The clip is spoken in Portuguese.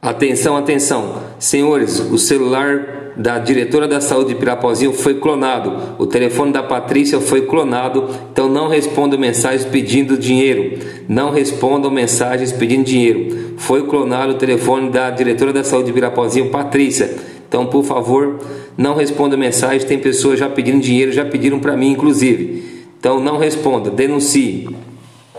Atenção, atenção. Senhores, o celular da diretora da saúde de Pirapozinho foi clonado. O telefone da Patrícia foi clonado. Então não respondam mensagens pedindo dinheiro. Não respondam mensagens pedindo dinheiro. Foi clonado o telefone da diretora da saúde de Pirapozinho, Patrícia. Então, por favor, não respondam mensagens. Tem pessoas já pedindo dinheiro, já pediram para mim, inclusive. Então não responda, denuncie.